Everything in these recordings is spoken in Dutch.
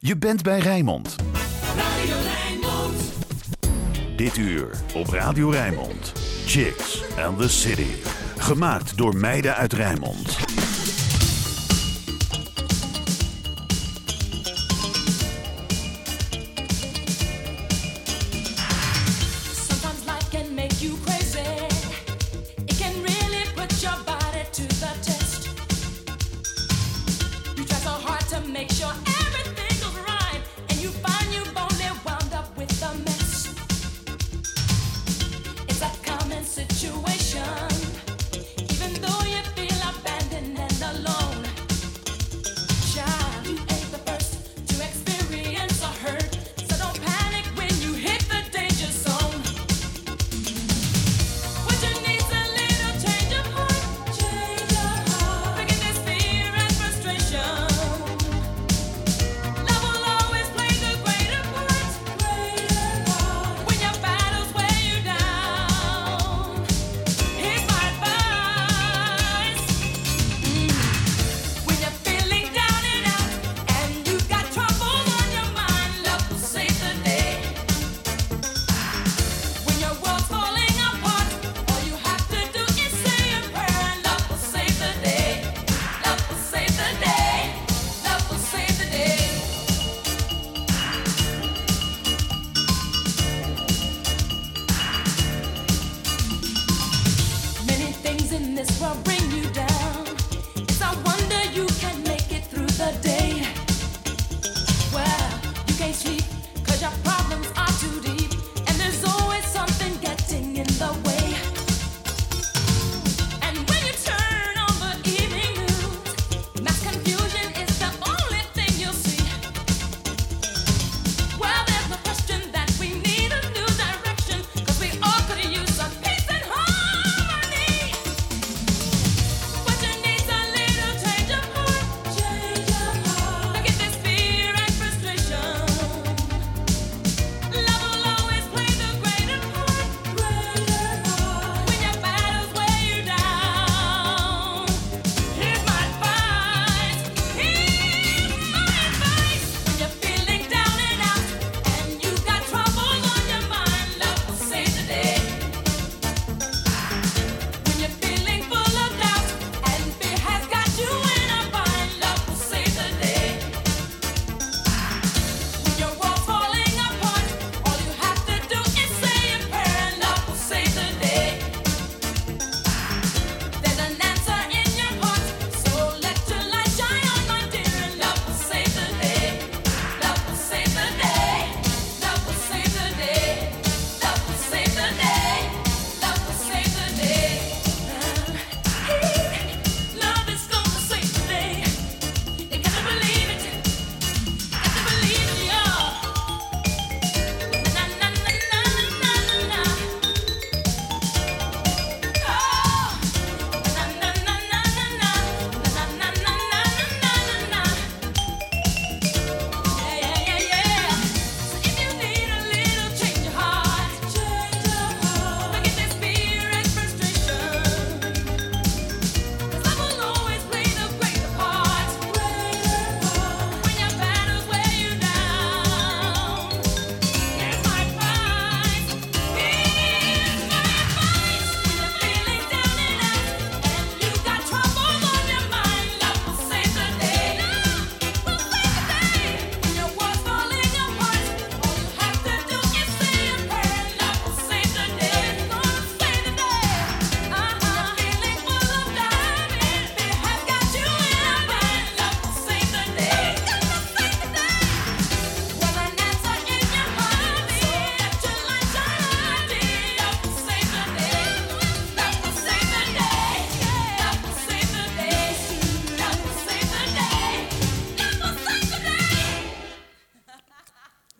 Je bent bij Rijnmond. Radio Rijnmond. Dit uur op Radio Rijnmond. Chicks and the City. Gemaakt door meiden uit Rijnmond. this world.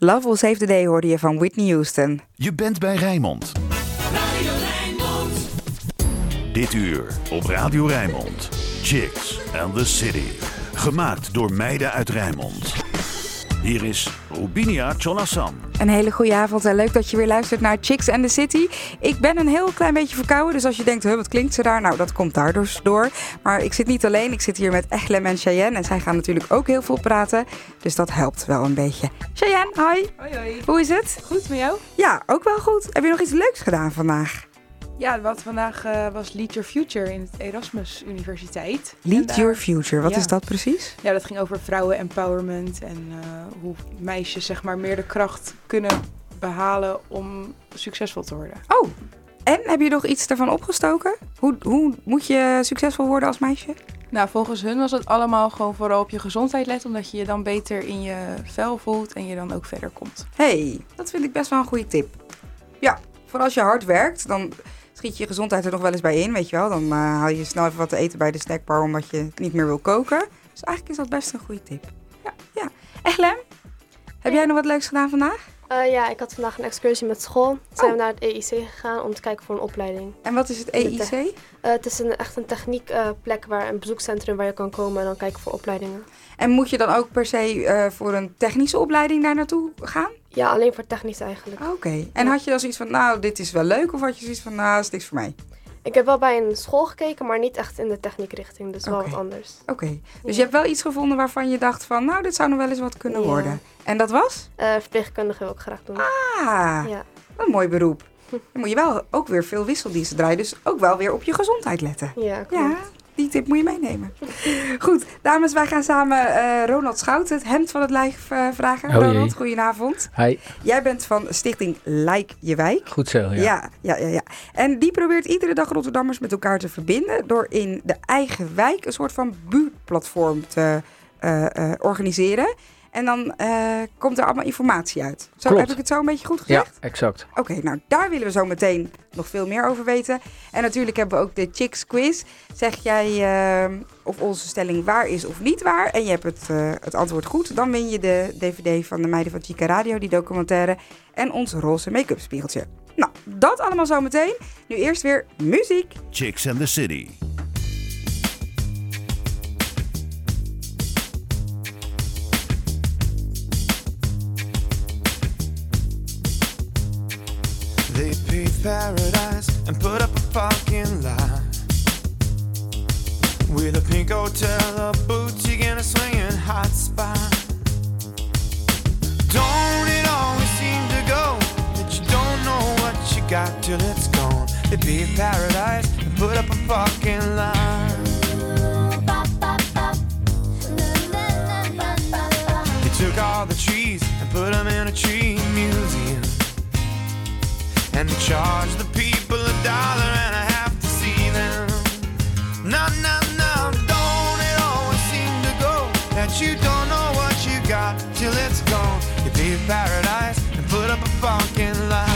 Love Will Save the Day hoorde je van Whitney Houston. Je bent bij Rijnmond. Radio Rijnmond. Dit uur op Radio Rijnmond. Chicks and the City. Gemaakt door meiden uit Rijnmond. Hier is Rubinia Cholasan. Een hele goede avond en leuk dat je weer luistert naar Chicks and the City. Ik ben een heel klein beetje verkouden, dus als je denkt, huh, wat klinkt ze daar? Nou, dat komt daar dus door. Maar ik zit niet alleen, ik zit hier met Echlem en Cheyenne. En zij gaan natuurlijk ook heel veel praten, dus dat helpt wel een beetje. Cheyenne, hoi. Hoi hoi. Hoe is het? Goed met jou? Ja, ook wel goed. Heb je nog iets leuks gedaan vandaag? Ja, wat vandaag eh, was Lead Your Future in het Erasmus Universiteit. Lead daar- Your Future, wat ja. is dat precies? Ja, dat ging over vrouwen empowerment en eh, hoe meisjes zeg maar meer de kracht kunnen behalen om succesvol te worden. Oh, en heb je nog iets ervan opgestoken? Hoe, hoe moet je succesvol worden als meisje? Nou, volgens hun was het allemaal gewoon vooral op je gezondheid letten, omdat je je dan beter in je vel voelt en je dan ook verder komt. hey, dat vind ik best wel een goede tip. Ja, voor als je hard werkt, dan schiet je gezondheid er nog wel eens bij in, weet je wel. Dan eh, haal je snel even wat te eten bij de snackbar omdat je niet meer wil koken. Dus eigenlijk is dat best een goede tip. Ja, ja. En heb jij nog wat leuks gedaan vandaag? Eh, ja, ik had vandaag een excursie met school. Zijn Oh. we naar het EIC gegaan om te kijken voor een opleiding. En wat is het EIC? Eh, het is een, echt een techniekplek waar een bezoekcentrum waar je kan komen en dan kijken voor opleidingen. En moet je dan ook per se voor een technische opleiding daar naartoe gaan? Ja, alleen voor technisch eigenlijk. Oké. En Ja. had je dan zoiets van, nou, dit is wel leuk? Of had je zoiets van, nou, dat is niks voor mij? Ik heb wel bij een school gekeken, maar niet echt in de techniekrichting, dus wel wat anders. Oké. Dus Ja. je hebt wel iets gevonden waarvan je dacht van, nou, dit zou nog wel eens wat kunnen Ja. worden. En dat was? Eh, verpleegkundige wil ik graag doen. Ah, Ja. een mooi beroep. Dan moet je wel ook weer veel wisseldiensten draaien. Dus ook wel weer op je gezondheid letten. Ja, Ja, klopt. Die tip moet je meenemen. Goed, dames, wij gaan samen eh, Ronald Schout, het hemd van het lijf, eh, vragen. Oh. Ronald, goedenavond. Hi, Jij bent van Stichting Like Je Wijk. goed zo. Ja. Ja. ja, ja, ja, En die probeert iedere dag Rotterdammers met elkaar te verbinden door in de eigen wijk een soort van buurtplatform te eh, organiseren. En dan eh, komt er allemaal informatie uit. Zo, Klopt. heb ik het zo een beetje goed Ja, gezegd? exact. Oké, nou daar willen we zo meteen nog veel meer over weten. En natuurlijk hebben we ook de Chicks Quiz. Zeg jij eh, of onze stelling waar is of niet waar en je hebt het, eh, het antwoord goed, dan win je de DVD van de Meiden van Chica Radio, die documentaire, en ons roze make-up spiegeltje. Nou, dat allemaal zo meteen. Nu eerst weer muziek. Chicks and the City. They paved paradise and put up a parking lot with a pink hotel, a boutique, and a swinging hot spot. Don't it always seem to go that you don't know what you got till it's gone? They paved paradise and put up a parking lot. They took all the trees and put them in a tree. And charge the people a dollar and a half to see them. No, no, no, don't it always seem to go that you don't know what you got till it's gone? You pay paradise and put up a parking lot.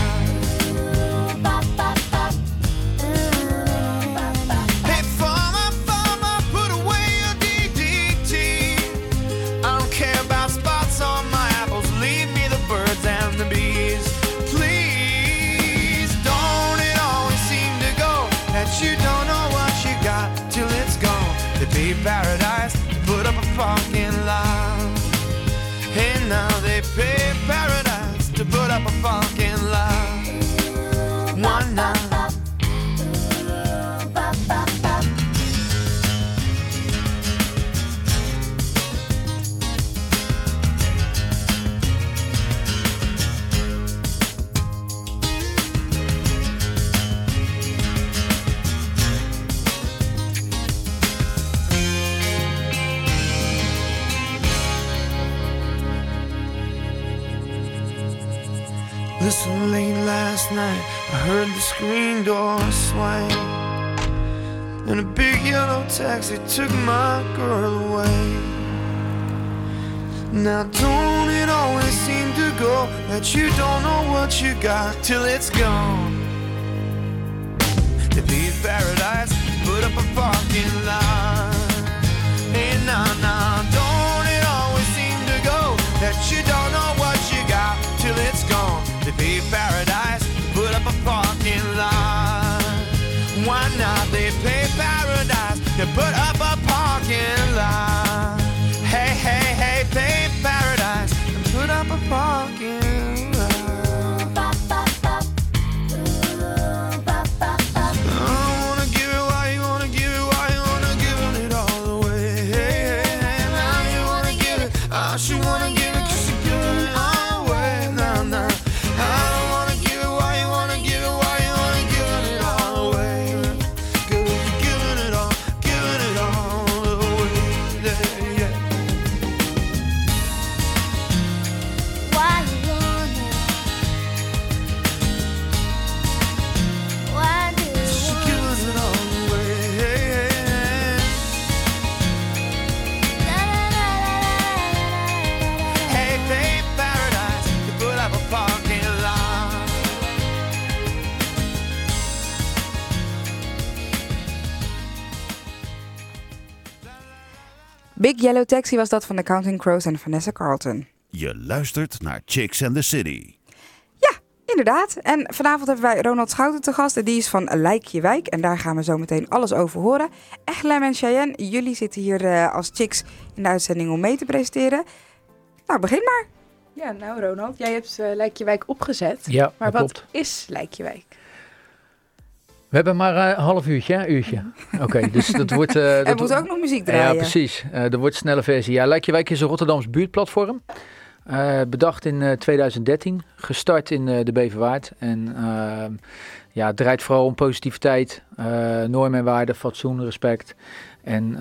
Now they pay paradise to put up a parking night, I heard the screen door swing. And a big yellow taxi took my girl away. Now, don't it always seem to go that you don't know what you got till it's gone? They leave paradise, put up a parking lot. Yellow Taxi was dat van de Counting Crows en Vanessa Carlton. Je luistert naar Chicks and the City. Inderdaad. En vanavond hebben wij Ronald Schouten te gast. En die is van Lijkje Wijk. En daar gaan we zo meteen alles over horen. Echlem en Cheyenne, jullie zitten hier eh, als chicks in de uitzending om mee te presenteren. Nou, begin maar. Ja, nou Ronald, jij hebt eh Lijkjewijk opgezet. Ja, Maar dat wat klopt. is Lijkjewijk? We hebben maar eh, een half uurtje, hè? uurtje. Oké, dus dat wordt... eh, Er dat moet ook nog muziek draaien. Ja, precies. Eh er wordt een snelle versie. Ja, Lijkjewijk is een Rotterdams buurtplatform. Eh, bedacht in eh, 2013, gestart in eh, de Beverwaard. En ja, het draait vooral om positiviteit, eh normen en waarden, fatsoen, respect. En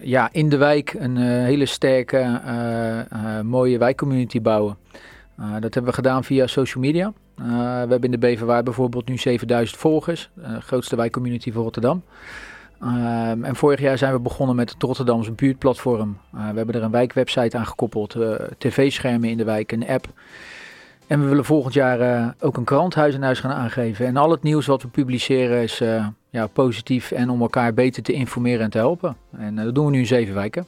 ja, in de wijk een eh, hele sterke, eh, eh, mooie wijkcommunity bouwen. Eh, dat hebben we gedaan via social media. Eh, we hebben in de Beverwaard bijvoorbeeld nu 7000 volgers, eh, grootste wijkcommunity van Rotterdam. Ehm, en vorig jaar zijn we begonnen met het Rotterdamse buurtplatform. Eh, we hebben er een wijkwebsite aan gekoppeld, eh, tv-schermen in de wijk, een app. En we willen volgend jaar eh, ook een krant huis en huis gaan aangeven. En al het nieuws wat we publiceren is eh, ja, positief en om elkaar beter te informeren en te helpen. En dat doen we nu in zeven wijken.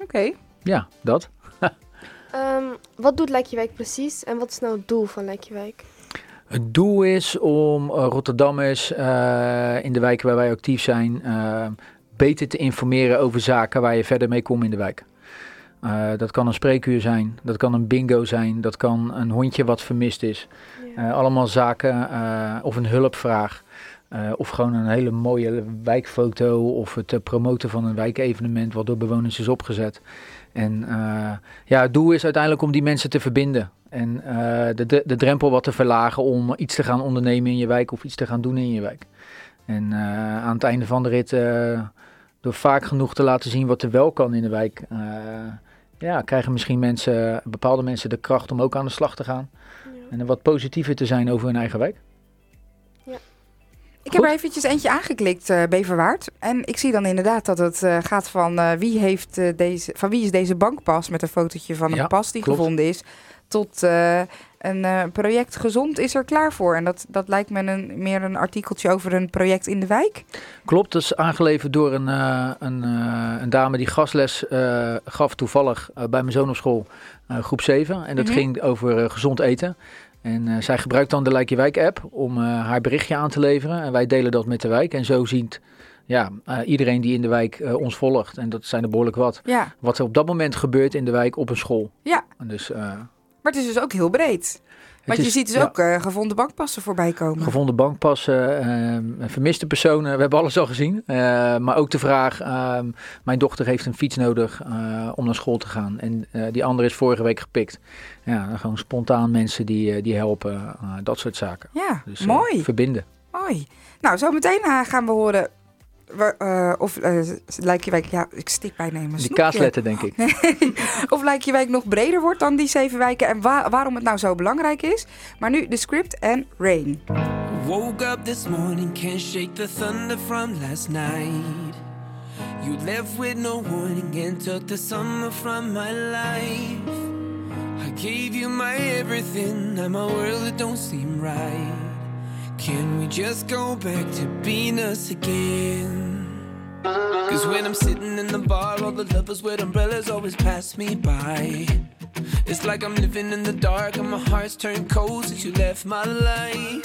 Oké. Ja, dat. Ehm, wat doet Lijkjewijk precies en wat is nou het doel van Lijkjewijk? Het doel is om eh, Rotterdammers eh, in de wijken waar wij actief zijn eh, beter te informeren over zaken waar je verder mee komt in de wijk. Dat kan een spreekuur zijn, dat kan een bingo zijn, dat kan een hondje wat vermist is. Allemaal zaken of een hulpvraag. of gewoon een hele mooie wijkfoto of het promoten van een wijkevenement wat door bewoners is opgezet. En eh, ja, het doel is uiteindelijk om die mensen te verbinden. En eh, de, de, de drempel wat te verlagen om iets te gaan ondernemen in je wijk of iets te gaan doen in je wijk. En eh, aan het einde van de rit, door vaak genoeg te laten zien wat er wel kan in de wijk, ja, krijgen misschien mensen, bepaalde mensen de kracht om ook aan de slag te gaan. En wat positiever te zijn over hun eigen wijk. Ik heb er eventjes eentje aangeklikt, eh, Beverwaard. En ik zie dan inderdaad dat het eh, gaat van, eh, wie heeft, deze, van wie is deze bankpas met een fotootje van een Ja, pas die klopt. gevonden is. Tot een project gezond is er klaar voor. En dat, dat lijkt me een, meer een artikeltje over een project in de wijk. Klopt, dat is aangeleverd door een, een, een dame die gastles eh, gaf toevallig bij mijn zoon op school, groep 7. En dat Mhm. ging over gezond eten. En eh, zij gebruikt dan de Lijk je Wijk app om eh, haar berichtje aan te leveren. En wij delen dat met de wijk. En zo ziet ja, eh, iedereen die in de wijk ons volgt, en dat zijn er behoorlijk wat, Ja, wat er op dat moment gebeurt in de wijk op een school. Ja. En dus, maar het is dus ook heel breed. Want het je is- ziet dus ja. ook eh, gevonden bankpassen voorbij komen. Gevonden bankpassen, ehm, vermiste personen, we hebben alles al gezien. Eh, maar ook de vraag, ehm, mijn dochter heeft een fiets nodig eh, om naar school te gaan. En die andere is vorige week gepikt. Ja, gewoon spontaan mensen die, die helpen, dat soort zaken. ja, Dus, mooi. verbinden. Mooi. Nou, zo meteen gaan we horen... eh, of eh, lijkt je wijk... Ja, ik stik bijna in mijn Die snoepje. kaasletten, denk ik. of lijkt je wijk nog breder wordt dan die zeven wijken en wa- waarom het nou zo belangrijk is. Maar nu de script en Rain. Woke up this morning, can't shake the thunder from last night. You left with no warning and took the summer from my life. I gave you my everything, now my world it don't seem right. Can we just go back to being us again? Cause when I'm sitting in the bar, all the lovers with umbrellas always pass me by. It's like I'm living in the dark and my heart's turned cold since you left my life.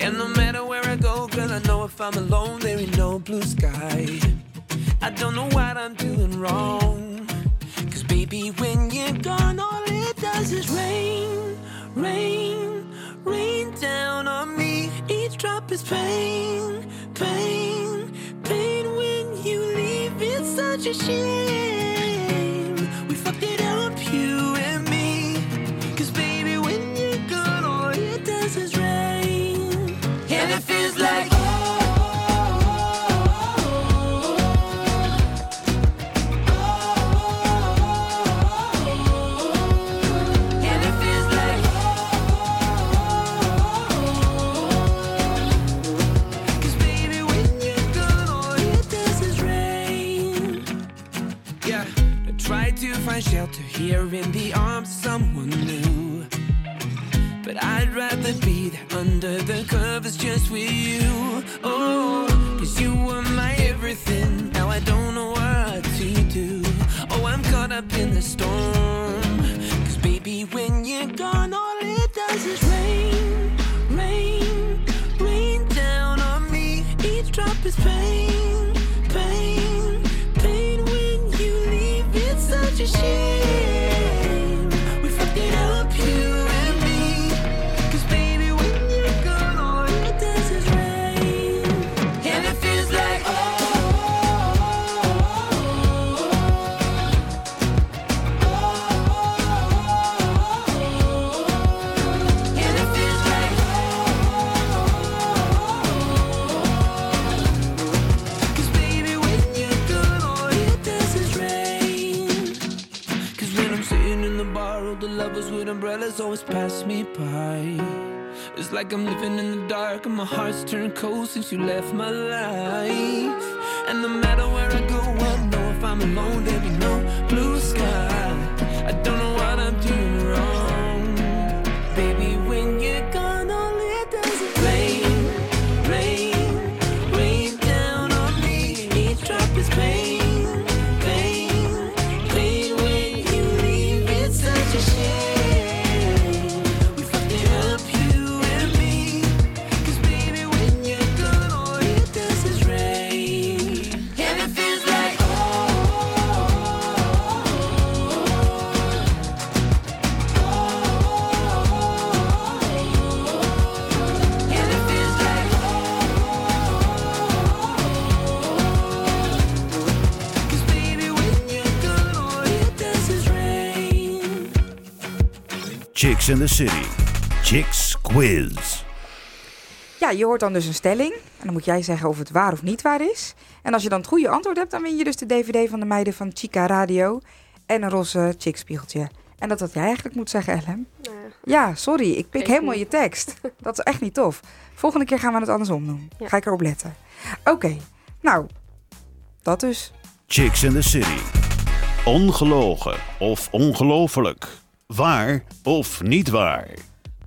And no matter where I go, girl, I know if I'm alone, there ain't no blue sky. I don't know what I'm doing wrong. Cause baby, when you're gone, all it does is rain, rain, rain down on me. Each drop is pain, pain, pain when you leave. It's such a shame. We fucked it up, you here in the arms of someone new. But I'd rather be there under the covers just with you. Oh, cause you were my everything. Now I don't know what we do. Oh, I'm caught up in the storm. Cause baby, when you're gone, all it does is rain, rain, rain down on me. Each drop is pain, pain, pain. When you leave, it's such a shame. Like I'm living in the dark and my heart's turned cold since you left my life. And no matter where I go, I know if I'm alone, there'll be no blue sky. I don't know Chicks in the City. Chicks Quiz. Ja, je hoort dan dus een stelling. En dan moet jij zeggen of het waar of niet waar is. En als je dan het goede antwoord hebt, dan win je dus de DVD van de meiden van Chica Radio. En een roze chickspiegeltje. En dat wat jij eigenlijk moet zeggen, Ellen. Nou ja. Sorry, ik pik helemaal niet. je tekst. Dat is echt niet tof. Volgende keer gaan we het andersom doen. Ja. Ga ik erop letten. Oké, nou, dat dus. Chicks in the City. Ongelogen of ongelooflijk. Waar of niet waar.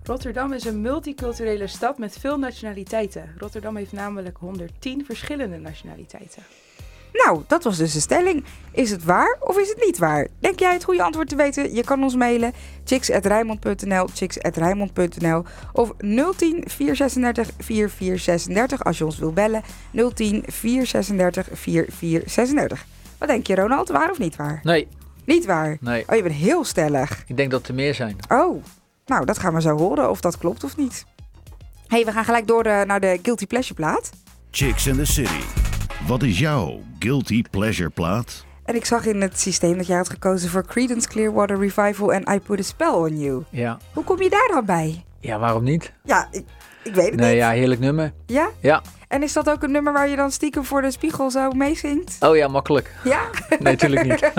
Rotterdam is een multiculturele stad met veel nationaliteiten. Rotterdam heeft namelijk 110 verschillende nationaliteiten. Nou, dat was dus de stelling. Is het waar of is het niet waar? Denk jij het goede antwoord te weten? Je kan ons mailen chicks.rijmond.nl chicks.rijmond.nl of 010 436 4436 als je ons wil bellen. 010 436 4436. Wat denk je Ronald, waar of niet waar? Nee, Niet waar. nee. Oh, je bent heel stellig. Ik denk dat er meer zijn. Oh, nou dat gaan we zo horen of dat klopt of niet. hey, we gaan gelijk door eh, naar de Guilty Pleasure plaat. Chicks in the City. Wat is jouw guilty pleasure plaat? En ik zag in het systeem dat jij had gekozen voor Creedence Clearwater Revival en I Put a Spell on You. Ja, Hoe kom je daar dan bij? ja waarom niet? Ja, ik, ik weet het Nee, niet. ja, heerlijk nummer. Ja? Ja. En is dat ook een nummer waar je dan stiekem voor de spiegel zo meezingt? Oh ja, makkelijk. Ja? Nee, natuurlijk niet.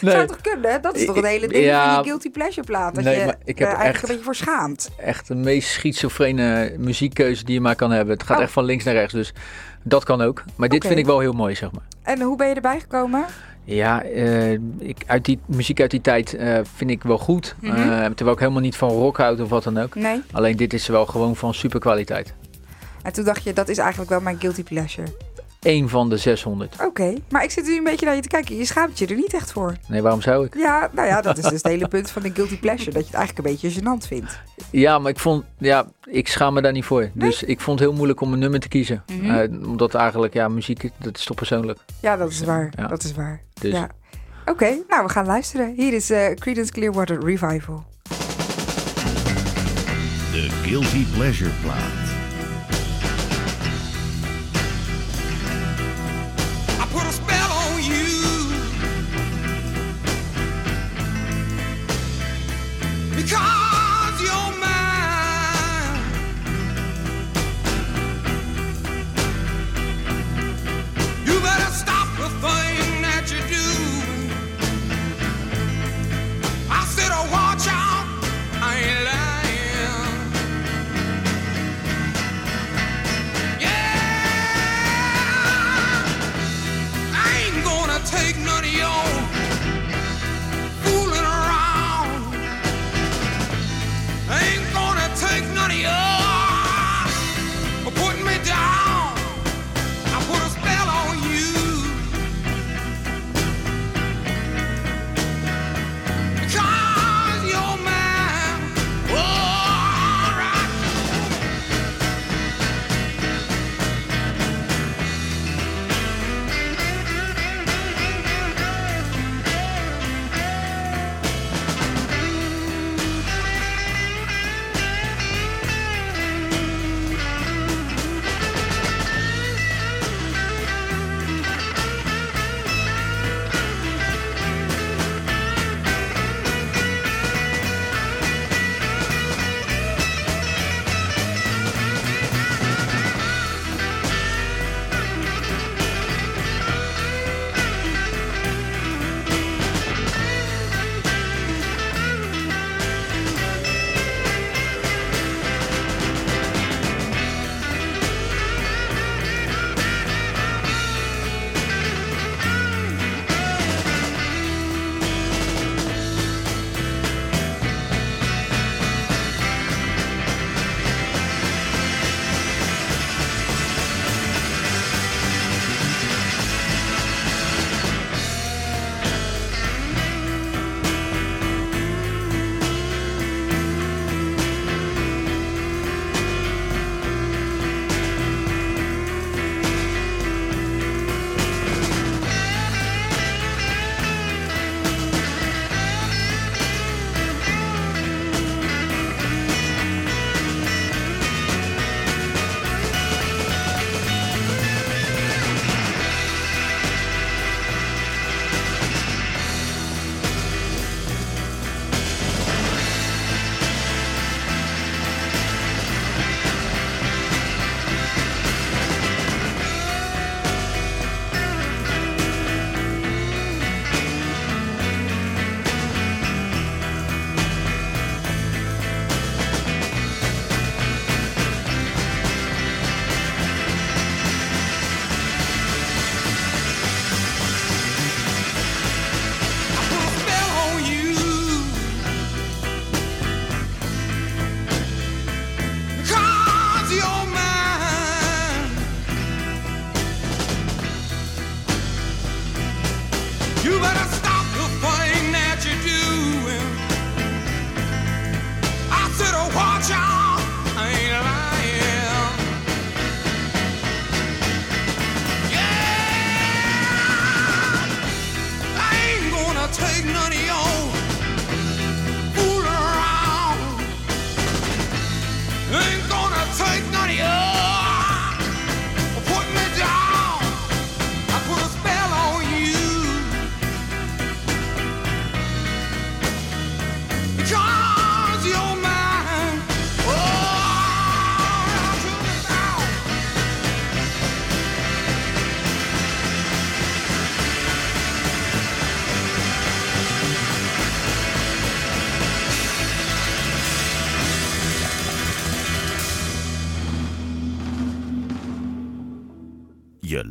Zou toch kunnen? Dat is toch het hele ding Ja. van je guilty pleasure plaat. Dat Nee, je maar ik heb er eigenlijk echt- een beetje voor schaamt. Echt de meest schizofrene muziekkeuze die je maar kan hebben. Het gaat Oh. echt van links naar rechts, dus dat kan ook. Maar dit vind ik wel heel mooi, zeg maar. En hoe ben je erbij gekomen? Ja, eh, ik, uit die, muziek uit die tijd eh, vind ik wel goed. Mhm. Eh, terwijl ik helemaal niet van rock houd of wat dan ook. Nee. Alleen dit is wel gewoon van super kwaliteit. En toen dacht je, dat is eigenlijk wel mijn guilty pleasure. Eén van de 600. Oké, maar ik zit nu een beetje naar je te kijken. Je schaamt je er niet echt voor. Nee, waarom zou ik? Ja, nou ja, dat is dus het hele punt van de guilty pleasure. Dat je het eigenlijk een beetje gênant vindt. Ja, maar ik vond, ja, ik schaam me daar niet voor. Dus ik vond het heel moeilijk om een nummer te kiezen. Mhm. Eh, omdat eigenlijk, ja, muziek, dat is toch persoonlijk. Ja, dat is waar. Ja. Dat is waar. Dus Ja. Oké, nou we gaan luisteren. Hier is eh Creedence Clearwater Revival. De guilty pleasure plaat.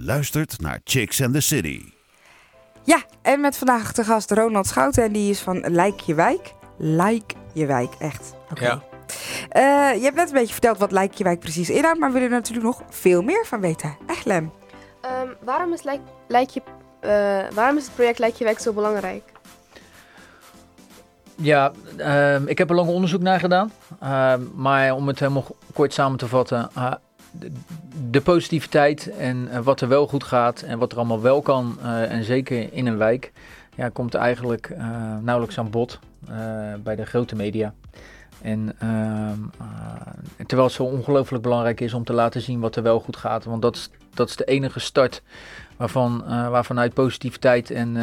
Luistert naar Chicks and the City. Ja, en met vandaag de gast Ronald Schouten en die is van Lijk je Wijk. Lijk je Wijk, echt. Oké. Ja. Eh, je hebt net een beetje verteld wat Lijk je Wijk precies inhoudt, maar we willen er natuurlijk nog veel meer van weten. Echt, Lem? Ehm, waarom, is Lijk, Lijkje, eh, waarom is het project Lijkje Wijk zo belangrijk? Ja, ehm, ik heb er lang onderzoek naar gedaan. Ehm, maar om het helemaal kort samen te vatten. De, positiviteit en eh, wat er wel goed gaat en wat er allemaal wel kan. eh, en zeker in een wijk. Ja, komt eigenlijk eh, nauwelijks aan bod bij de grote media. En ehm, eh, terwijl het zo ongelooflijk belangrijk is om te laten zien wat er wel goed gaat. Want dat is, dat is de enige start waarvan, waarvanuit positiviteit en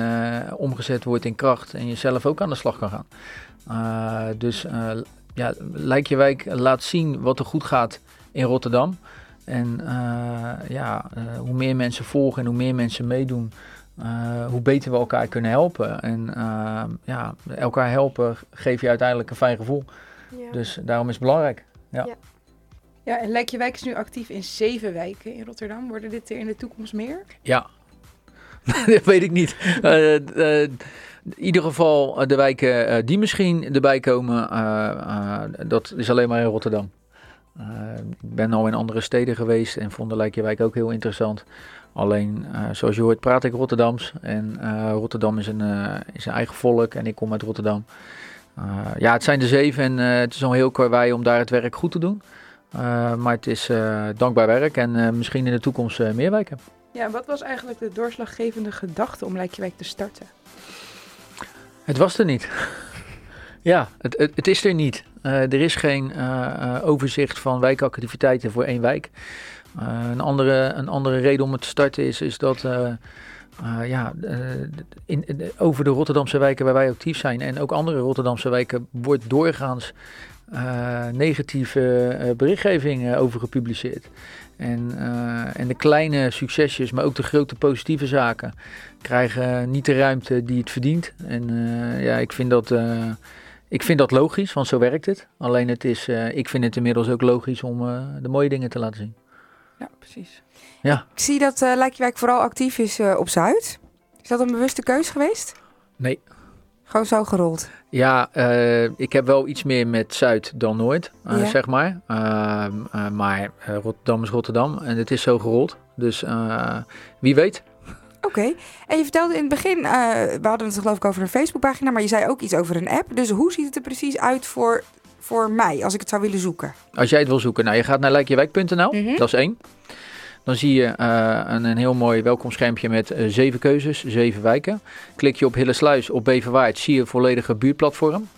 omgezet wordt in kracht. En je zelf ook aan de slag kan gaan. Dus ja, Lijk je Wijk laat zien wat er goed gaat in Rotterdam. En eh, ja, eh, hoe meer mensen volgen en hoe meer mensen meedoen, eh, hoe beter we elkaar kunnen helpen. En ja, elkaar helpen geeft je uiteindelijk een fijn gevoel. Ja. Dus daarom is het belangrijk. Ja, en Lijk je Wijk is nu actief in zeven wijken in Rotterdam. Worden dit er in de toekomst meer? Ja, dat weet ik niet. Eh, eh, in ieder geval de wijken die misschien erbij komen, eh, eh, dat is alleen maar in Rotterdam. Eh, ik ben al in andere steden geweest en vond de Lijkjewijk ook heel interessant. Alleen, eh, zoals je hoort, praat ik Rotterdams. En eh, Rotterdam is een, is een eigen volk en ik kom uit Rotterdam. Ja, het zijn de zeven en het is al heel karwei om daar het werk goed te doen. Maar het is dankbaar werk en misschien in de toekomst meer wijken. Ja, wat was eigenlijk de doorslaggevende gedachte om Lijk je Wijk te starten? Het was er niet. Ja, het, het, is er niet. Eh, er is geen eh, eh, overzicht van wijkactiviteiten voor één wijk. Een, andere, een andere reden om het te starten is, is dat ja, in, over de Rotterdamse wijken waar wij actief zijn en ook andere Rotterdamse wijken wordt doorgaans negatieve berichtgeving over gepubliceerd. En, en de kleine succesjes, maar ook de grote positieve zaken krijgen niet de ruimte die het verdient. En ja, ik vind dat, ik vind dat logisch, want zo werkt het. Alleen het is, eh, ik vind het inmiddels ook logisch om eh, de mooie dingen te laten zien. Ja, precies. Ik zie dat eh Wijk vooral actief is eh, op Zuid. Is dat een bewuste keus geweest? Nee. Gewoon zo gerold. Ja, eh, ik heb wel iets meer met Zuid dan Noord, Ja. zeg maar. Ehm, eh, maar Rotterdam is Rotterdam en het is zo gerold. Dus eh, wie weet. Oké. En je vertelde in het begin, eh, we hadden het geloof ik over een Facebookpagina, maar je zei ook iets over een app. Dus hoe ziet het er precies uit voor, voor mij, als ik het zou willen zoeken? Als jij het wil zoeken, nou, je gaat naar lijkjewijk.nl, Mhm. dat is één. Dan zie je eh, een, een heel mooi welkomschermpje met eh, zeven keuzes, zeven wijken. Klik je op Hillesluis op Beverwaard, zie je een volledige buurtplatform.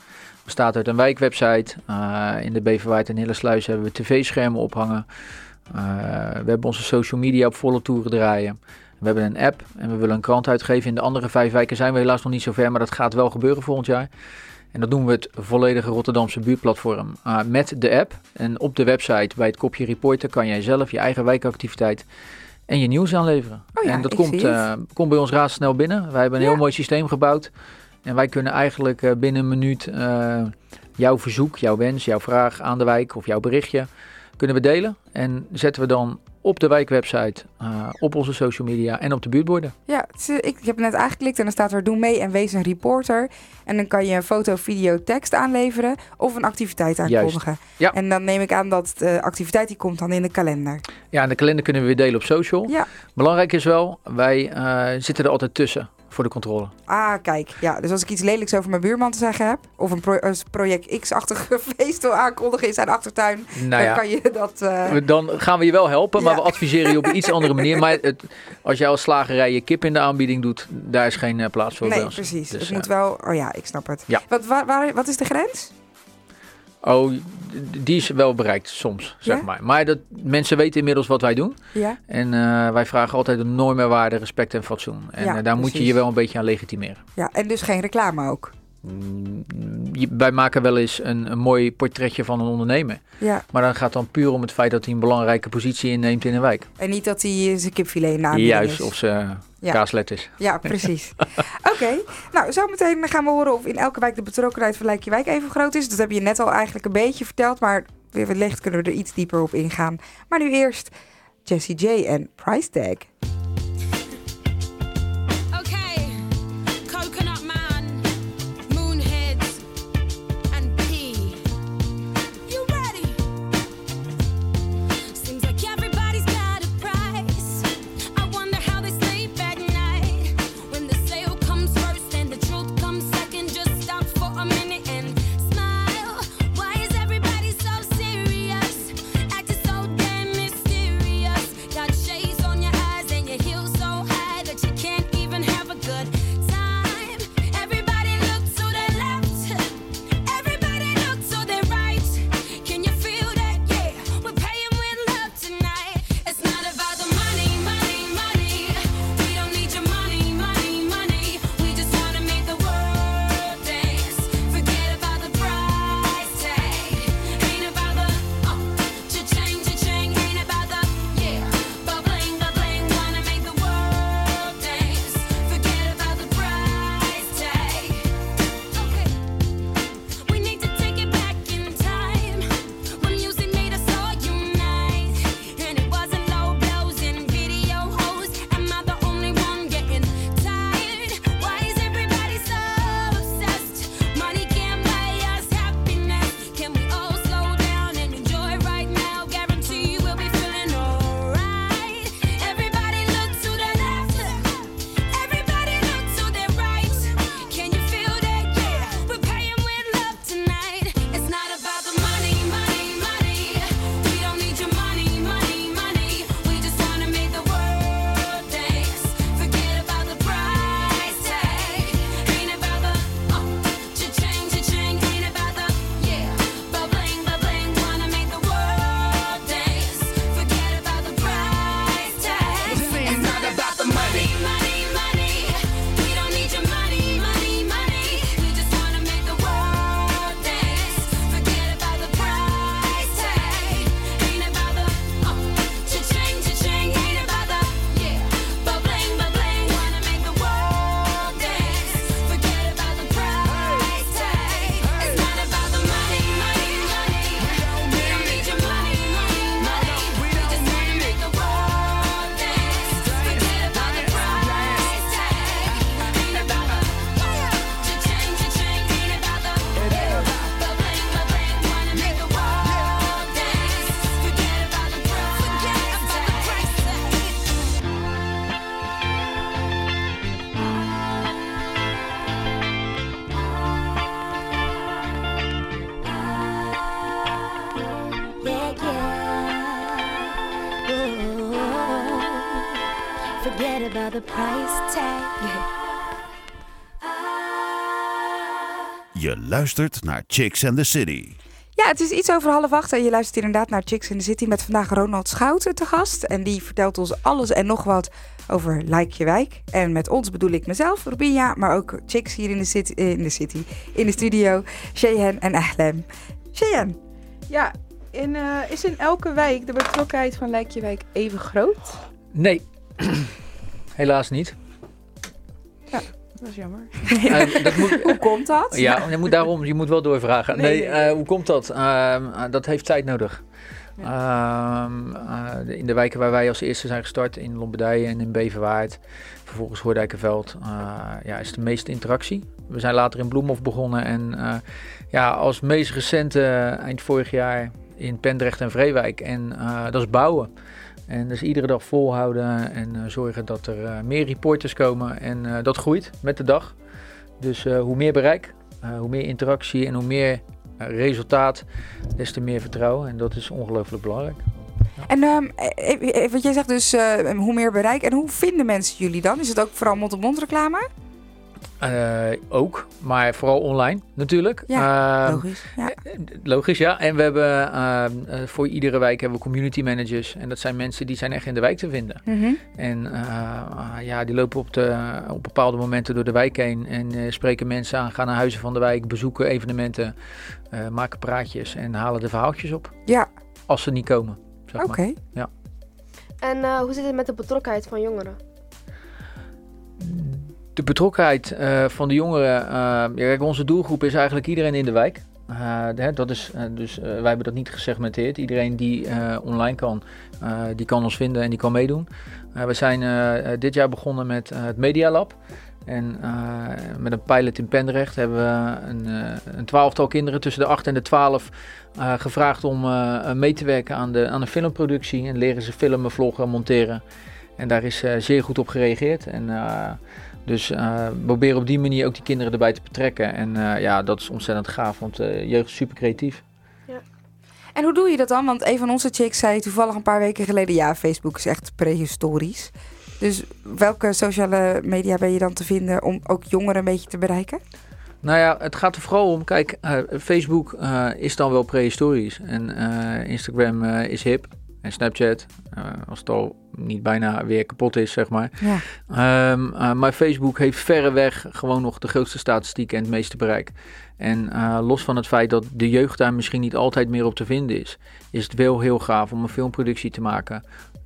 Bestaat uit een wijkwebsite. In de Beverwaard en Hillesluis hebben we tv-schermen ophangen. We hebben onze social media op volle toeren draaien. We hebben een app en we willen een krant uitgeven. In de andere vijf wijken zijn we helaas nog niet zo ver, maar dat gaat wel gebeuren volgend jaar. En dat doen we het volledige Rotterdamse buurtplatform eh, met de app. En op de website bij het kopje reporten kan jij zelf je eigen wijkactiviteit en je nieuws aanleveren. Oh ja, en dat ik komt, eh, komt bij ons razendsnel binnen. Wij hebben een Ja. heel mooi systeem gebouwd. En wij kunnen eigenlijk eh, binnen een minuut jouw verzoek, jouw wens, jouw vraag aan de wijk of jouw berichtje kunnen we delen. En zetten we dan op de wijkwebsite, eh, op onze social media en op de buurtborden. Ja, het is, ik, ik heb net aangeklikt en dan staat er doe mee en wees een reporter. En dan kan je een foto, video, tekst aanleveren of een activiteit aankondigen. Ja. En dan neem ik aan dat de activiteit die komt dan in de kalender. Ja, en de kalender kunnen we weer delen op social. Ja. Belangrijk is wel, wij eh, zitten er altijd tussen voor de controle. Ah, kijk. Ja, dus als ik iets lelijks over mijn buurman te zeggen heb... of een, pro- project X-achtige feest wil aankondigen in zijn achtertuin... Nou dan kan je dat... eh, dan gaan we je wel helpen, maar Ja. we adviseren je op een iets andere manier. Maar het, als jij als slagerij je kip in de aanbieding doet, daar is geen eh, plaats voor nee, precies. Dus, het moet wel... Oh ja, ik snap het. Ja. Wat, waar, waar- wat is de grens? Oh, die is wel bereikt soms, zeg Ja? maar. Maar dat, mensen weten inmiddels wat wij doen. Ja. En eh, wij vragen altijd een norm en waarde, respect en fatsoen. En Ja, eh, daar moet je je wel een beetje aan legitimeren. ja, en dus geen reclame ook. Wij maken wel eens een, een mooi portretje van een ondernemer. Ja, Maar dan gaat het dan puur om het feit dat hij een belangrijke positie inneemt in een wijk. en niet dat hij zijn kipfilet aanbieding Juist, is. of ze Ja. kaaslet is. Ja, precies. Oké, nou zometeen gaan we horen of in elke wijk de betrokkenheid van Lijkje Wijk even groot is. Dat heb je net al eigenlijk een beetje verteld, maar wellicht kunnen we er iets dieper op ingaan. Maar nu eerst Jessie J en Price Tag. Luistert naar Chicks and the City. Ja, het is iets over half acht en je luistert inderdaad naar Chicks in the City met vandaag Ronald Schouten te gast. En die vertelt ons alles en nog wat over Like je Wijk. En met ons bedoel ik mezelf, Rubinja, maar ook Chicks hier in de city, in de, city, in de studio, Shehen en Ahlem. Shehen, Ja, in, eh, is in elke wijk de betrokkenheid van Wijk even groot? Nee, helaas niet. Dat is jammer. Eh, dat moet, hoe komt dat? ja, je moet daarom, je moet wel doorvragen. Nee, eh, hoe komt dat? Ehm, eh, dat heeft tijd nodig. Ehm, eh, in de wijken waar wij als eerste zijn gestart, in Lombardije en in Beverwaard, vervolgens Hoordijkenveld, eh, ja, is de meeste interactie. We zijn later in Bloemhof begonnen en eh, ja, als meest recente eind vorig jaar in Pendrecht en Vreewijk. En eh, dat is bouwen. En dus iedere dag volhouden en eh, zorgen dat er eh, meer reporters komen. En eh, dat groeit met de dag. Dus hoe meer bereik, hoe meer interactie en hoe meer resultaat, des te meer vertrouwen. En dat is ongelooflijk belangrijk. En ehm, eh, eh, wat jij zegt dus, hoe meer bereik. En hoe vinden mensen jullie dan? Is het ook vooral mond-op-mond reclame? Eh, ook, maar vooral online natuurlijk. Ja, Ehm, Logisch. Ja. Logisch, ja. En we hebben ehm, eh, voor iedere wijk hebben we community managers. En dat zijn mensen die zijn echt in de wijk te vinden. Mhm. En eh, ja, die lopen op, de, op bepaalde momenten door de wijk heen en eh, spreken mensen aan, gaan naar huizen van de wijk, bezoeken evenementen, eh, maken praatjes en halen de verhaaltjes op. Ja, Als ze niet komen. Zeg oké. maar. En eh, hoe zit het met de betrokkenheid van jongeren? De betrokkenheid eh, van de jongeren. eh, ja, onze doelgroep is eigenlijk iedereen in de wijk. Eh, dat is, dus wij hebben dat niet gesegmenteerd. Iedereen die online kan, die kan ons vinden en die kan meedoen. We zijn dit jaar begonnen met het Media Lab. En met een pilot in Pendrecht hebben we een, een twaalftal kinderen tussen de 8 en de 12 eh, gevraagd om mee te werken aan de, aan de filmproductie. En leren ze filmen, vloggen, monteren. En daar is zeer goed op gereageerd. En dus we proberen op die manier ook die kinderen erbij te betrekken. En eh, ja, dat is ontzettend gaaf, want eh jeugd is super creatief. En hoe doe je dat dan? Want een van onze chicks zei toevallig een paar weken geleden... ja, Facebook is echt prehistorisch. Dus welke sociale media ben je dan te vinden om ook jongeren een beetje te bereiken? Nou ja, het gaat er vooral om, kijk, Facebook is dan wel prehistorisch. En Instagram is hip. En Snapchat, eh, als het al niet bijna weer kapot is, zeg maar. Ja. Ehm, eh, maar Facebook heeft verreweg gewoon nog de grootste statistieken en het meeste bereik. En eh, los van het feit dat de jeugd daar misschien niet altijd meer op te vinden is, is het wel heel gaaf om een filmproductie te maken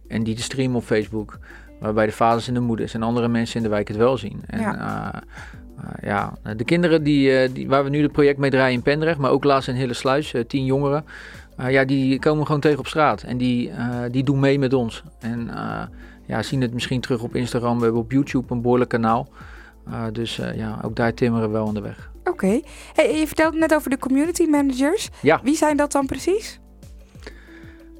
en die te streamen op Facebook. Waarbij de vaders en de moeders en andere mensen in de wijk het wel zien. En, Ja. de kinderen die, die, waar we nu het project mee draaien in Pendrecht, maar ook laatst in Hillesluis, eh tien jongeren. Eh, ja, die komen gewoon tegen op straat. En die, eh, die doen mee met ons. En eh, ja, zien het misschien terug op Instagram. We hebben op YouTube een behoorlijk kanaal. Dus ja, ook daar timmeren we wel aan de weg. Oké. Okay. Hey, je vertelde net over de community managers. Ja. Wie zijn dat dan precies?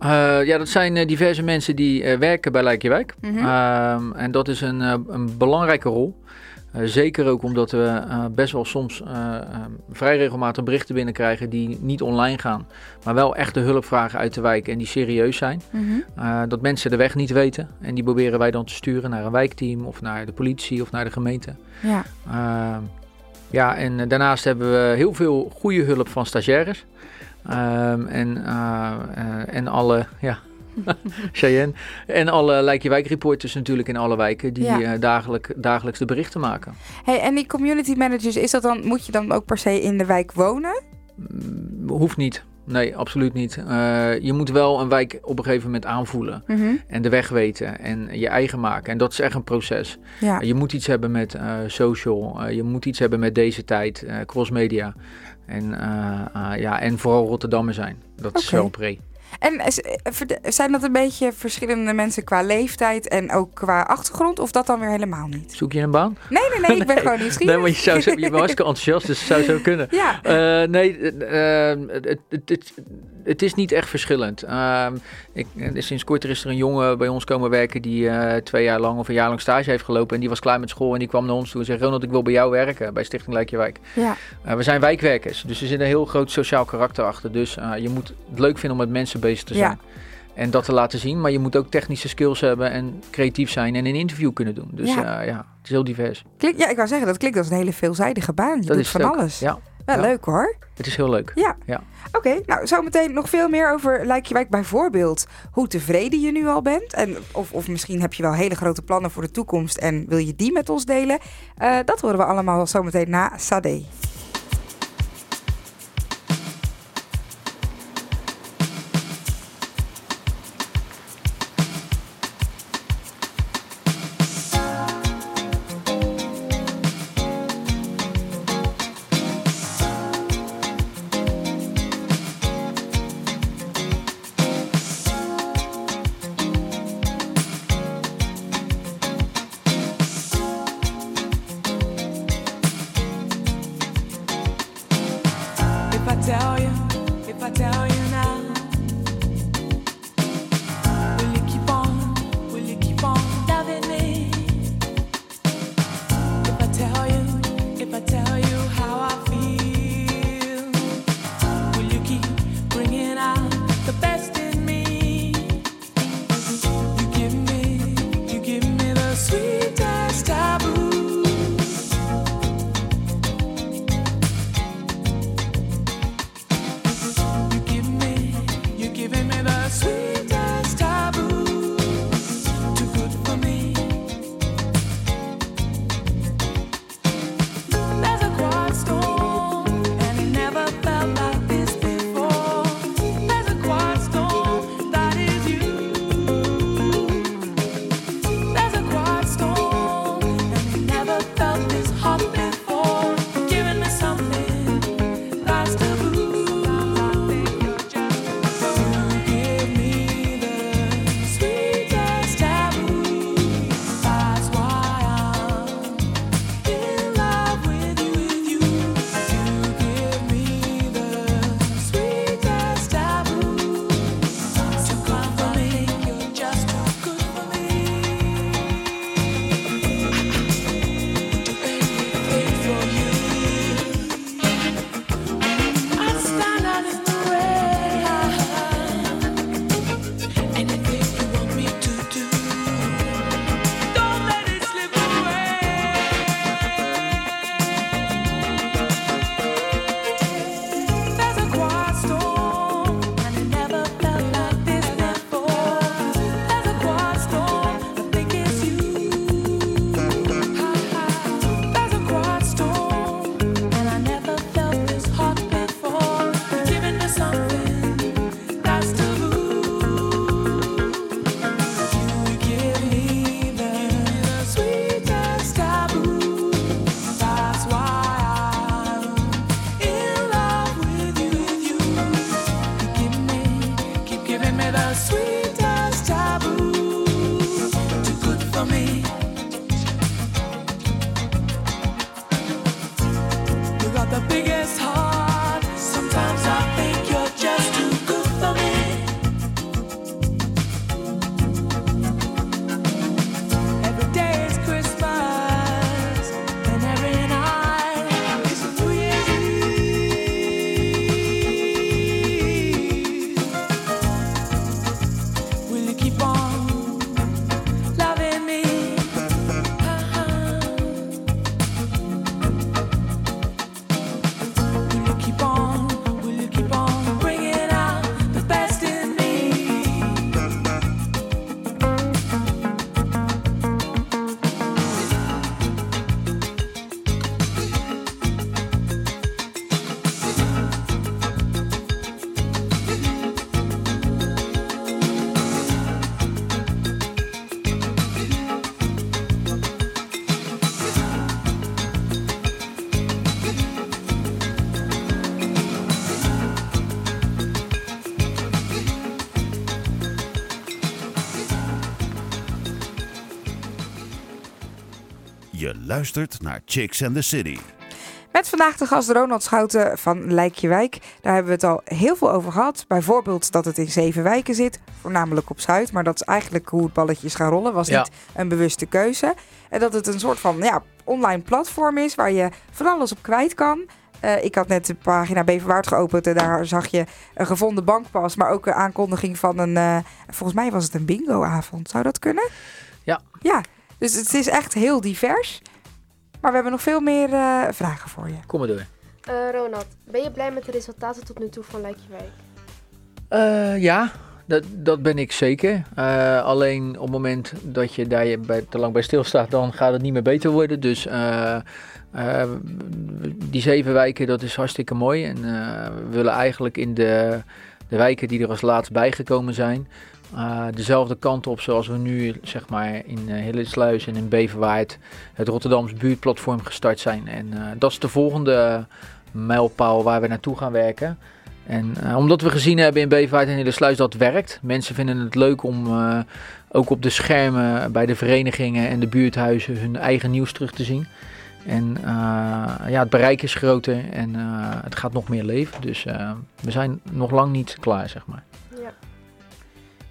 Uh, ja, dat zijn diverse mensen die werken bij Lijkjewijk. Mm -hmm. en dat is een, een belangrijke rol. Uh, zeker ook omdat we uh, best wel soms uh, vrij regelmatig berichten binnenkrijgen die niet online gaan, maar wel echte hulp vragen uit de wijk en die serieus zijn. Mhm. Mm -hmm. dat mensen de weg niet weten en die proberen wij dan te sturen naar een wijkteam of naar de politie of naar de gemeente. Ja, ja en daarnaast hebben we heel veel goede hulp van stagiaires. Um, en, en alle, ja, Cheyenne. En alle Lijkje Wijk reporters natuurlijk in alle wijken die ja. dagelijk, dagelijks de berichten maken. Hey, en die community managers, is dat dan, moet je dan ook per se in de wijk wonen? Mm, hoeft niet. Nee, absoluut niet. Uh, je moet wel een wijk op een gegeven moment aanvoelen. Mm -hmm. En de weg weten en je eigen maken. En dat is echt een proces. Ja. Uh, je moet iets hebben met uh, social. je moet iets hebben met deze tijd, crossmedia. En, ja, en vooral Rotterdammer zijn. Dat okay. is wel pre. En zijn dat een beetje verschillende mensen qua leeftijd en ook qua achtergrond? Of dat dan weer helemaal niet? Zoek je een baan? Nee, nee, nee. Ik ben nee. gewoon nieuwsgierig. Nee, maar je, zou, je hartstikke enthousiast, dus het zou zo kunnen. Ja. Uh, nee, uh, het, het, het, het is niet echt verschillend. Ehm, ik, eh, sinds kort is er een jongen bij ons komen werken die eh, twee jaar lang of een jaar lang stage heeft gelopen. En die was klaar met school en die kwam naar ons toe en zei: Ronald, ik wil bij jou werken bij Stichting Lijkjewijk. Ja. Eh, we zijn wijkwerkers, dus er zit een heel groot sociaal karakter achter. Dus je moet het leuk vinden om met mensen bezig te zijn. En dat te laten zien, maar je moet ook technische skills hebben en creatief zijn en een interview kunnen doen. Dus ja, ja het is heel divers. Ja, ik wou zeggen, dat klinkt als een hele veelzijdige baan. Je dat doet is van alles. Ja. Wel leuk hoor. Het is heel leuk. Ja. ja. Oké, nou zometeen nog veel meer over Lijkjewijk bijvoorbeeld. Hoe tevreden je nu al bent. En of, of misschien heb je wel hele grote plannen voor de toekomst en wil je die met ons delen. Eh, dat horen we allemaal zometeen na Sade. luistert naar Chicks and the City. Met vandaag de gast Ronald Schouten van Lijkjewijk. Daar hebben we het al heel veel over gehad. Bijvoorbeeld dat het in zeven wijken zit, voornamelijk op Zuid. Maar dat is eigenlijk hoe het balletje gaan rollen. Was niet een bewuste keuze. En dat het een soort van ja, online platform is waar je van alles op kwijt kan. Eh, ik had net de pagina Beverwaard geopend en daar zag je een gevonden bankpas. Maar ook een aankondiging van een, eh, volgens mij was het een bingoavond. Zou dat kunnen? Ja. Ja, dus het is echt heel divers. Maar we hebben nog veel meer eh, vragen voor je. Kom maar door. Eh, Ronald, ben je blij met de resultaten tot nu toe van Lijkjewijk? Eh, ja, dat, dat ben ik zeker. Eh, alleen op het moment dat je daar je bij, te lang bij stilstaat, dan gaat het niet meer beter worden. Dus eh, eh, die zeven wijken, dat is hartstikke mooi. En eh, we willen eigenlijk in de, de wijken die er als laatst bijgekomen zijn, eh, dezelfde kant op zoals we nu zeg maar in uh, en in Beverwaard het Rotterdams buurtplatform gestart zijn. En eh, dat is de volgende mijlpaal waar we naartoe gaan werken. En omdat we gezien hebben in Beverwaard en Hillesluis dat werkt. Mensen vinden het leuk om ook op de schermen bij de verenigingen en de buurthuizen hun eigen nieuws terug te zien. En eh, ja, het bereik is groter en eh, het gaat nog meer leven. Dus eh, we zijn nog lang niet klaar, zeg maar. Ja.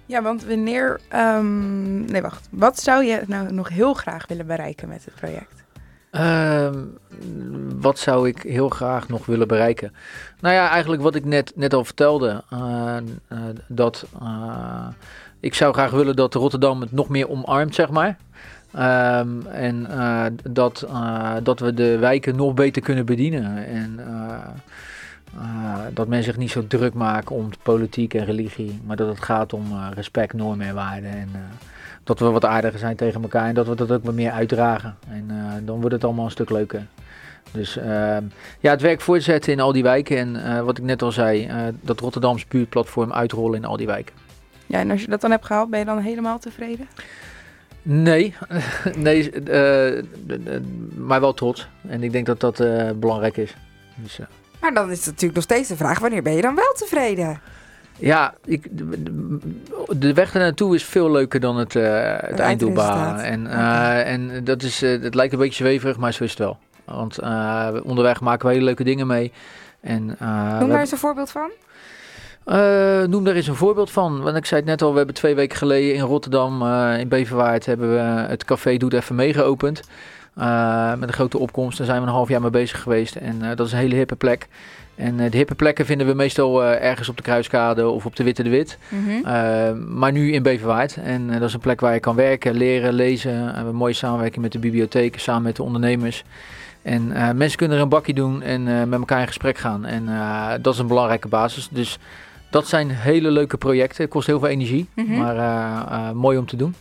Ja, want wanneer... ehm, nee, wacht. Wat zou je nou nog heel graag willen bereiken met het project? Ehm, wat zou ik heel graag nog willen bereiken? Nou ja, eigenlijk wat ik net, net al vertelde. dat ik zou graag willen dat Rotterdam het nog meer omarmt, zeg maar. Ehm, en eh, dat, eh, dat we de wijken nog beter kunnen bedienen. En eh, dat men zich niet zo druk maken om politiek en religie. Maar dat het gaat om respect, normen en waarden. En dat we wat aardiger zijn tegen elkaar. En dat we dat ook wat meer uitdragen. En dan wordt het allemaal een stuk leuker. Dus ehm, ja, het werk voortzetten in al die wijken. En wat ik net al zei, dat Rotterdams buurtplatform uitrollen in al die wijken. Ja, en als je dat dan hebt gehaald, ben je dan helemaal tevreden? Nee, nee eh, d- d- maar wel trots. En ik denk dat dat eh, belangrijk is. Dus, eh, Maar dan is het natuurlijk nog steeds de vraag, wanneer ben je dan wel tevreden? ja, ik, de, weg ernaartoe is veel leuker dan het, eh het einddoel behalen. En, eh, en dat is, eh, het lijkt een beetje zweverig, maar zo is het wel. Want eh, onderweg maken we hele leuke dingen mee. En, eh, Noem daar eens een voorbeeld van. Eh, noem daar eens een voorbeeld van. Want ik zei het net al, we hebben twee weken geleden in Rotterdam, eh, in Beverwaard, hebben we het café Doet Even mee geopend. Eh, met een grote opkomst. Daar zijn we een half jaar mee bezig geweest. En dat is een hele hippe plek. En de hippe plekken vinden we meestal ergens op de Kruiskade of op de Witte de Wit. Eh, maar nu in Beverwaard. En dat is een plek waar je kan werken, leren, lezen. We hebben een mooie samenwerking met de bibliotheek, samen met de ondernemers. En mensen kunnen er een bakje doen en met elkaar in gesprek gaan. En dat is een belangrijke basis. Dus dat zijn hele leuke projecten. Het kost heel veel energie, Mhm. maar eh, eh, mooi om te doen.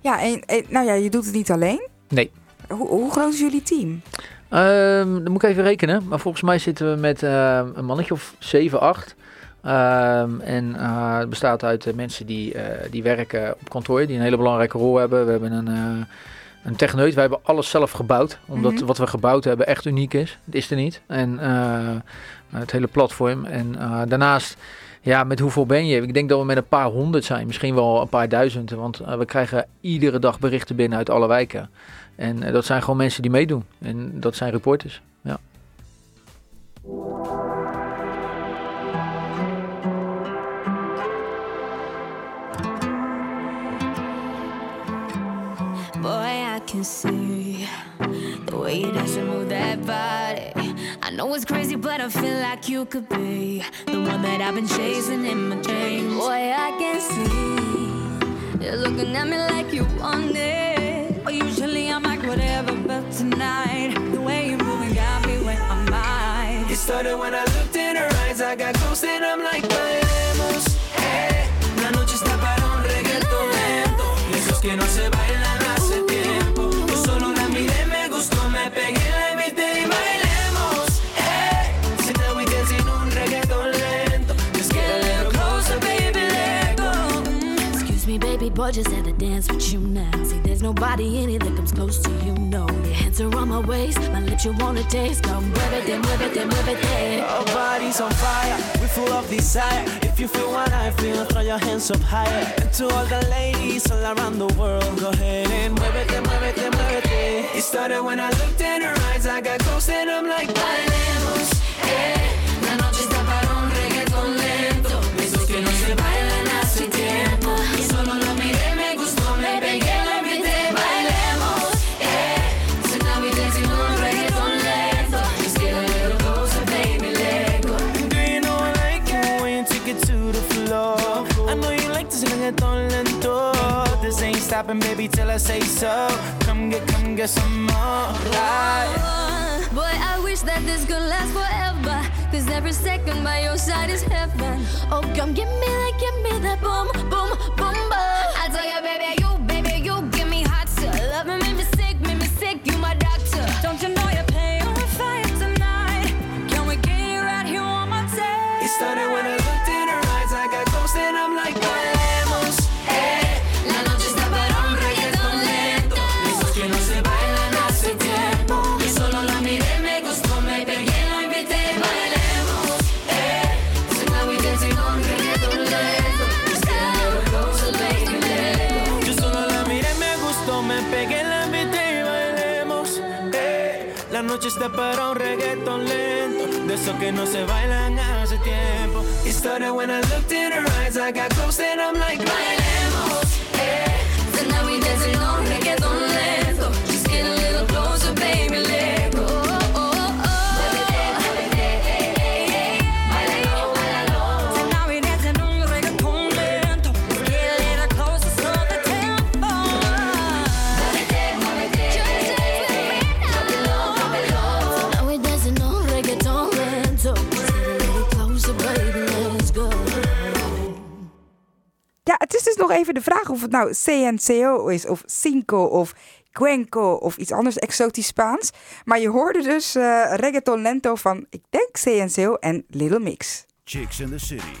Ja, en, en- nou ja, je doet het niet alleen. Nee. Hoe, hoe groot is jullie team? Ehm dan moet ik even rekenen. Maar volgens mij zitten we met eh, een mannetje of 7, 8. Ehm, en eh, het bestaat uit mensen die, die werken op kantoor, die een hele belangrijke rol hebben. We hebben een, een techneut. Wij hebben alles zelf gebouwd, omdat Mhm. wat we gebouwd hebben echt uniek is. Het is er niet. En het hele platform. En daarnaast, ja, met hoeveel ben je? Ik denk dat we met een paar honderd zijn, misschien wel een paar duizend. Want eh, we krijgen iedere dag berichten binnen uit alle wijken. En eh, dat zijn gewoon mensen die meedoen. En dat zijn reporters. Ja. Boy, I can see the way that body. I know it's crazy, but I feel like you could be the one that I've been chasing in my dreams. Boy, I can see you're looking at me like you want it. But usually I'm like whatever, but tonight the way you're moving got me where I'm at. It started when I just had to dance with you now. See, there's nobody in it that comes close to you, no. Your hands are on my waist, my lips you wanna taste. Come, mueve it, mueve it, mueve it. Our bodies on fire, we're full of desire. If you feel what I feel, throw your hands up higher. And to all the ladies all around the world, go ahead and muévete, muévete, muévete. It then move it. It started when I looked in her eyes, I got close and I'm like, bailemos, eh. Stopping, baby, till I say so. Come get, come get some more. Right. Oh, boy, I wish that this could last forever. Cause every second by your side is heaven. Oh, come give me that, give me that boom, boom, boom, boom. I tell you, baby, noche está para un reggaeton lento, de esos que no se bailan hace tiempo. It started when I looked in her eyes, I got close and I'm like, nog even de vraag of het nou CNCO is, of Cinco, of Cuenco, of iets anders exotisch Spaans. Maar je hoorde dus eh, reggaeton lento van, ik denk CNCO en Little Mix. Chicks in the City.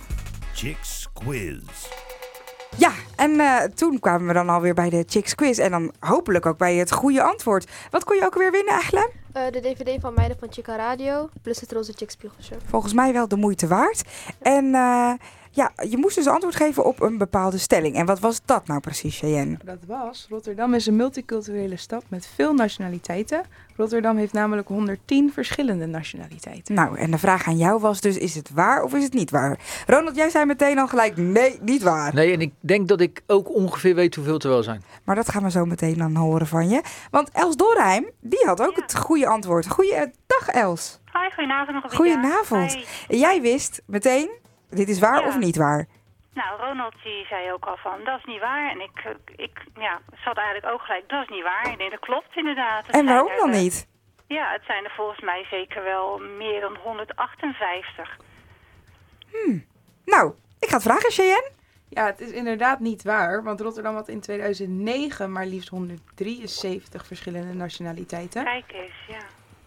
Chicks Quiz. Ja, en eh, toen kwamen we dan alweer bij de Chicks Quiz. En dan hopelijk ook bij het goede antwoord. Wat kon je ook weer winnen eigenlijk? Eh, de DVD van Meiden van Chica Radio, plus het Roze Chick Spiegelshow. Volgens mij wel de moeite waard. En eh, ja, je moest dus antwoord geven op een bepaalde stelling. En wat was dat nou precies, Cheyenne? Dat was, Rotterdam is een multiculturele stad met veel nationaliteiten. Rotterdam heeft namelijk 110 verschillende nationaliteiten. Nou, en de vraag aan jou was dus, is het waar of is het niet waar? Ronald, jij zei meteen al gelijk, nee, niet waar. Nee, en ik denk dat ik ook ongeveer weet hoeveel het er wel zijn. Maar dat gaan we zo meteen dan horen van je. Want Els Dorheim, die had ook Ja. het goede antwoord. Goeiedag Els. Hoi, goedenavond nog een keer. Goedenavond. Jij wist meteen, dit is waar Ja. of niet waar? Nou, Ronald die zei ook al van, dat is niet waar. En ik, ik ja, zat eigenlijk ook gelijk, dat is niet waar. Ik denk, dat klopt inderdaad. Het En waarom dan niet? Ja, het zijn er volgens mij zeker wel meer dan 158. Nou, ik ga het vragen, Cheyenne. Ja, het is inderdaad niet waar, want Rotterdam had in 2009 maar liefst 173 verschillende nationaliteiten. Kijk eens, ja.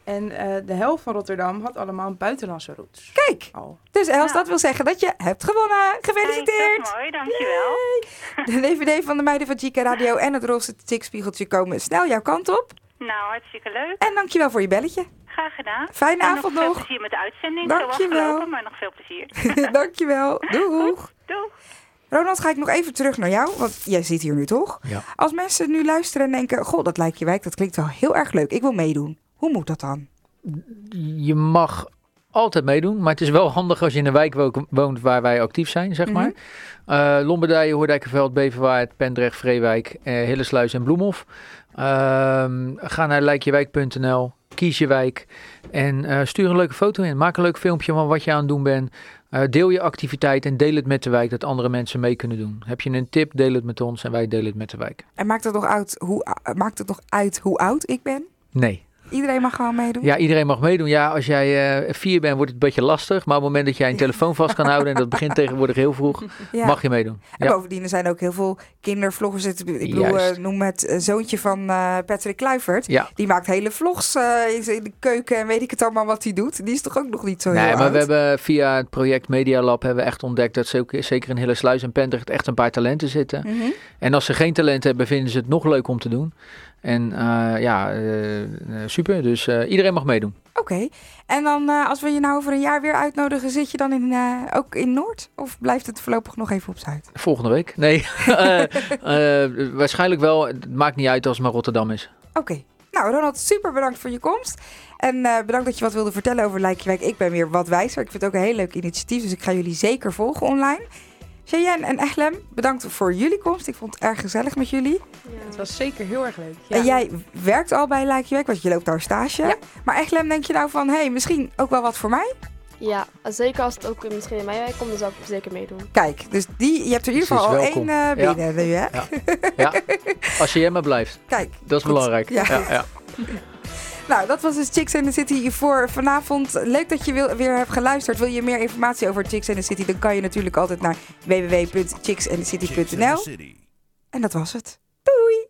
En eh, de helft van Rotterdam had allemaal een buitenlandse roots. Kijk, dus Els, Ja. dat wil zeggen dat je hebt gewonnen. Dat Gefeliciteerd. is mooi, dankjewel. De DVD van de meiden van Chica Radio en het roze tikspiegeltje komen snel jouw kant op. Nou, hartstikke leuk. En dankjewel voor je belletje. Graag gedaan. Fijne en avond nog. nog. veel plezier met de uitzending. Dankjewel. Maar nog veel plezier. dankjewel. Doeg. Doeg. Ronald, ga ik nog even terug naar jou, want jij zit hier nu toch? Ja. Als mensen nu luisteren en denken, goh, dat lijkt je wijk, dat klinkt wel heel erg leuk. Ik wil meedoen. Hoe moet dat dan? Je mag altijd meedoen, maar het is wel handig als je in een wijk wo- woont waar wij actief zijn, zeg maar. Eh Lombardije, Hoordijkerveld, Beverwaard, Pendrecht, Vreewijk, eh, Hillesluis en Bloemhof. Ehm, ga naar lijkjewijk.nl, kies je wijk en eh, stuur een leuke foto in. Maak een leuk filmpje van wat je aan het doen bent. Deel je activiteit en deel het met de wijk, dat andere mensen mee kunnen doen. Heb je een tip, deel het met ons en wij delen het met de wijk. En maakt het nog uit hoe, maakt het nog uit hoe oud ik ben? Nee. Iedereen mag gewoon meedoen? Ja, iedereen mag meedoen. Ja, als jij eh, vier bent, wordt het een beetje lastig. Maar op het moment dat jij een telefoon vast kan houden, en dat begint tegenwoordig heel vroeg, Ja. mag je meedoen. En Ja. bovendien er zijn ook heel veel kindervloggers. Ik bedoel, eh, noem het eh, zoontje van Patrick Kluivert. Ja. Die maakt hele vlogs in de keuken en weet ik het allemaal wat hij doet. Die is toch ook nog niet zo heel Nee, maar oud? we hebben via het project Media Lab hebben we echt ontdekt dat ze ook, zeker in Hillesluis en Pendrecht echt een paar talenten zitten. Mhm. En als ze geen talent hebben, vinden ze het nog leuk om te doen. En eh, ja, eh, eh, super. Dus iedereen mag meedoen. Oké. En dan als we je nou over een jaar weer uitnodigen, zit je dan in, ook in Noord? Of blijft het voorlopig nog even op Zuid? Volgende week? Nee, waarschijnlijk wel. Het maakt niet uit als het maar Rotterdam is. Oké. Nou, Ronald, super bedankt voor je komst. En bedankt dat je wat wilde vertellen over Lijkjewijk. Ik ben weer wat wijzer. Ik vind het ook een heel leuk initiatief, dus ik ga jullie zeker volgen online. Cheyenne en Echlem, bedankt voor jullie komst. Ik vond het erg gezellig met jullie. Het was zeker heel erg leuk. En jij werkt al bij Lijkjewijk, want je loopt daar stage. Maar Echlem, denk je nou van, hé, hey, misschien ook wel wat voor mij? Ja, zeker als het ook misschien in mijn wijk komt, dan zou ik zeker meedoen. Kijk, dus die, je hebt er in ieder geval al één eh, Ja. binnen nu, hè? Ja. Ja, als je maar blijft. Kijk, Dat is goed. belangrijk. Ja. Ja, ja. Nou, dat was dus Chicks in the City voor vanavond. Leuk dat je wil, weer hebt geluisterd. Wil je meer informatie over Chicks in the City? Dan kan je natuurlijk altijd naar www.chicksandthecity.nl. En dat was het.